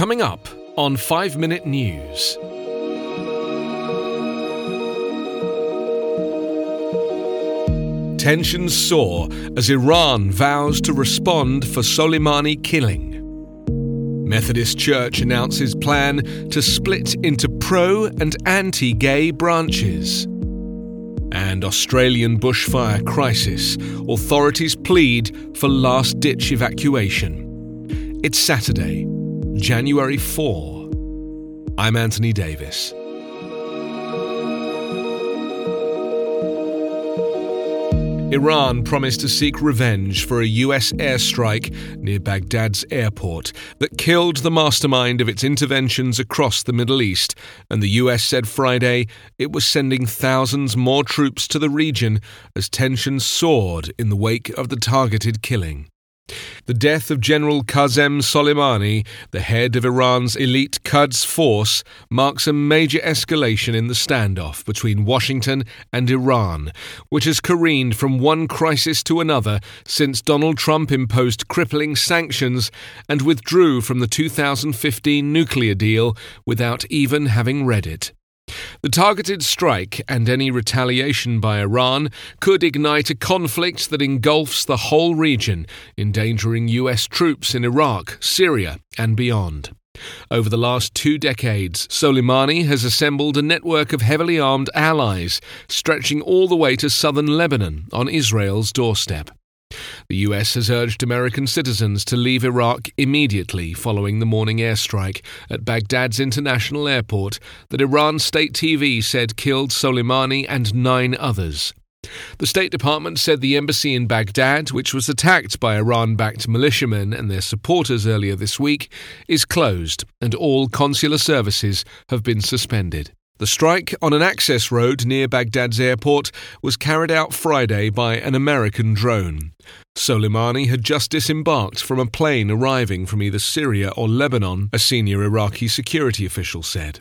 Coming up on 5 Minute News. Tensions soar as Iran vows to respond for Soleimani killing. Methodist Church announces plan to split into pro and anti gay branches. And Australian bushfire crisis. Authorities plead for last ditch evacuation. It's Saturday, January 4. I'm Anthony Davis. Iran promised to seek revenge for a US airstrike near Baghdad's airport that killed the mastermind of its interventions across the Middle East, and the US said Friday it was sending thousands more troops to the region as tensions soared in the wake of the targeted killing. The death of General Qasem Soleimani, the head of Iran's elite Quds force, marks a major escalation in the standoff between Washington and Iran, which has careened from one crisis to another since Donald Trump imposed crippling sanctions and withdrew from the 2015 nuclear deal without even having read it. The targeted strike and any retaliation by Iran could ignite a conflict that engulfs the whole region, endangering US troops in Iraq, Syria, and beyond. Over the last two decades, Soleimani has assembled a network of heavily armed allies, stretching all the way to southern Lebanon on Israel's doorstep. The US has urged American citizens to leave Iraq immediately following the morning airstrike at Baghdad's international airport that Iran state TV said killed Soleimani and nine others. The State Department said the embassy in Baghdad, which was attacked by Iran backed militiamen and their supporters earlier this week, is closed and all consular services have been suspended. The strike on an access road near Baghdad's airport was carried out Friday by an American drone. Soleimani had just disembarked from a plane arriving from either Syria or Lebanon, a senior Iraqi security official said.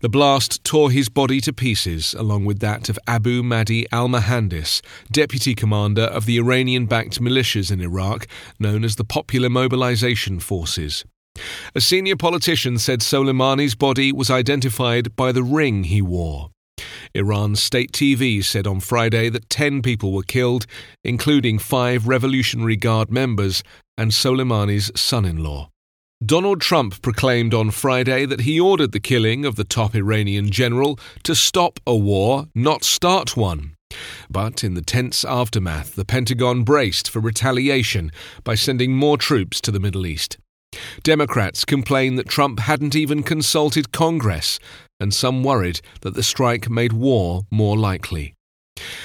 The blast tore his body to pieces, along with that of Abu Mahdi al Muhandis, deputy commander of the Iranian backed militias in Iraq, known as the Popular Mobilization Forces. A senior politician said Soleimani's body was identified by the ring he wore. Iran's state TV said on Friday that 10 people were killed, including five Revolutionary Guard members and Soleimani's son in law. Donald Trump proclaimed on Friday that he ordered the killing of the top Iranian general to stop a war, not start one. But in the tense aftermath, the Pentagon braced for retaliation by sending more troops to the Middle East. Democrats complain that Trump hadn't even consulted Congress, and some worried that the strike made war more likely.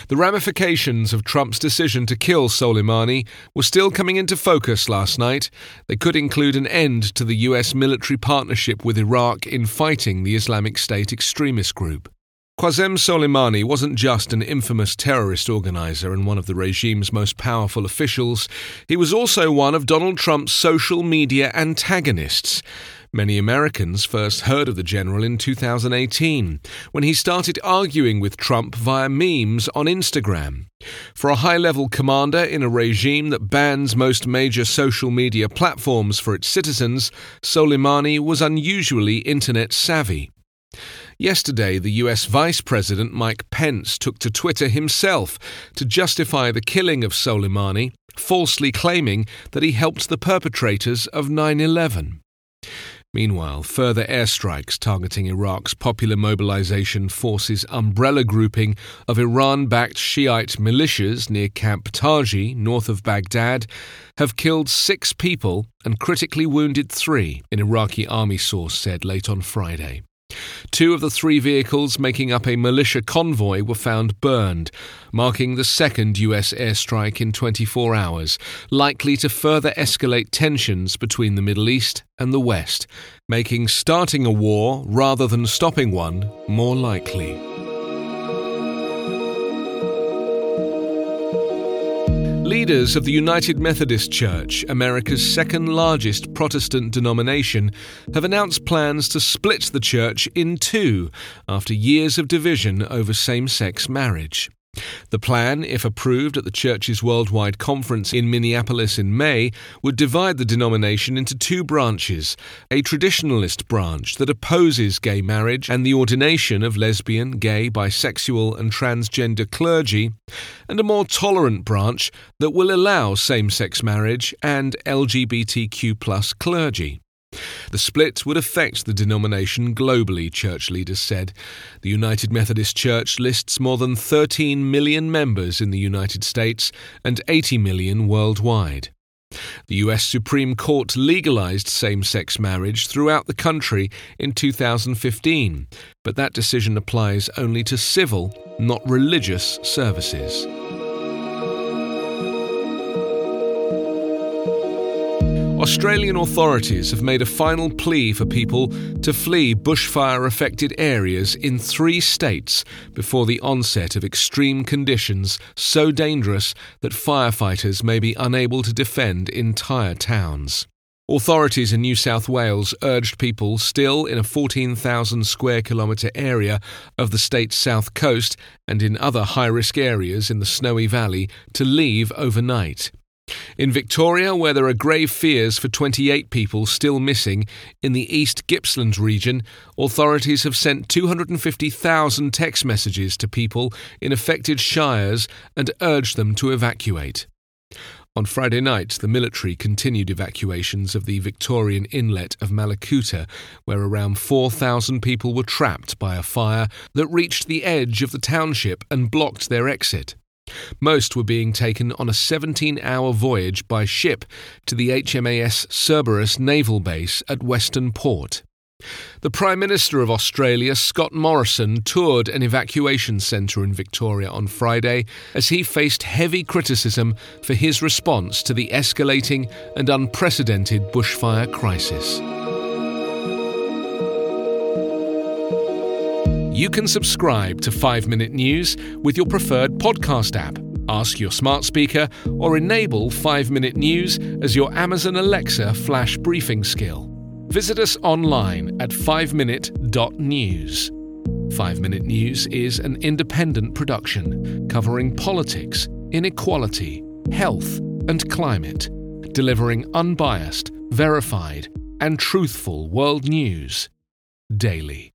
The ramifications of Trump's decision to kill Soleimani were still coming into focus last night. They could include an end to the US military partnership with Iraq in fighting the Islamic State extremist group. Qasem Soleimani wasn't just an infamous terrorist organizer and one of the regime's most powerful officials, he was also one of Donald Trump's social media antagonists. Many Americans first heard of the general in 2018, when he started arguing with Trump via memes on Instagram. For a high level commander in a regime that bans most major social media platforms for its citizens, Soleimani was unusually internet savvy. Yesterday, the US Vice President Mike Pence took to Twitter himself to justify the killing of Soleimani, falsely claiming that he helped the perpetrators of 9 11. Meanwhile, further airstrikes targeting Iraq's Popular Mobilization Forces umbrella grouping of Iran backed Shiite militias near Camp Taji, north of Baghdad, have killed six people and critically wounded three, an Iraqi army source said late on Friday. Two of the three vehicles making up a militia convoy were found burned, marking the second US airstrike in 24 hours, likely to further escalate tensions between the Middle East and the West, making starting a war rather than stopping one more likely. Leaders of the United Methodist Church, America's second largest Protestant denomination, have announced plans to split the church in two after years of division over same sex marriage. The plan, if approved at the Church's Worldwide Conference in Minneapolis in May, would divide the denomination into two branches a traditionalist branch that opposes gay marriage and the ordination of lesbian, gay, bisexual, and transgender clergy, and a more tolerant branch that will allow same sex marriage and LGBTQ clergy. The split would affect the denomination globally, church leaders said. The United Methodist Church lists more than 13 million members in the United States and 80 million worldwide. The US Supreme Court legalized same sex marriage throughout the country in 2015, but that decision applies only to civil, not religious services. Australian authorities have made a final plea for people to flee bushfire affected areas in three states before the onset of extreme conditions so dangerous that firefighters may be unable to defend entire towns. Authorities in New South Wales urged people still in a 14,000 square kilometre area of the state's south coast and in other high risk areas in the Snowy Valley to leave overnight. In Victoria, where there are grave fears for 28 people still missing in the East Gippsland region, authorities have sent 250,000 text messages to people in affected shires and urged them to evacuate. On Friday night, the military continued evacuations of the Victorian inlet of Mallacoota, where around 4,000 people were trapped by a fire that reached the edge of the township and blocked their exit. Most were being taken on a 17 hour voyage by ship to the HMAS Cerberus naval base at Western Port. The Prime Minister of Australia, Scott Morrison, toured an evacuation centre in Victoria on Friday as he faced heavy criticism for his response to the escalating and unprecedented bushfire crisis. You can subscribe to 5 Minute News with your preferred podcast app. Ask your smart speaker or enable 5 Minute News as your Amazon Alexa flash briefing skill. Visit us online at 5minute.news. 5 Minute News is an independent production covering politics, inequality, health, and climate, delivering unbiased, verified, and truthful world news daily.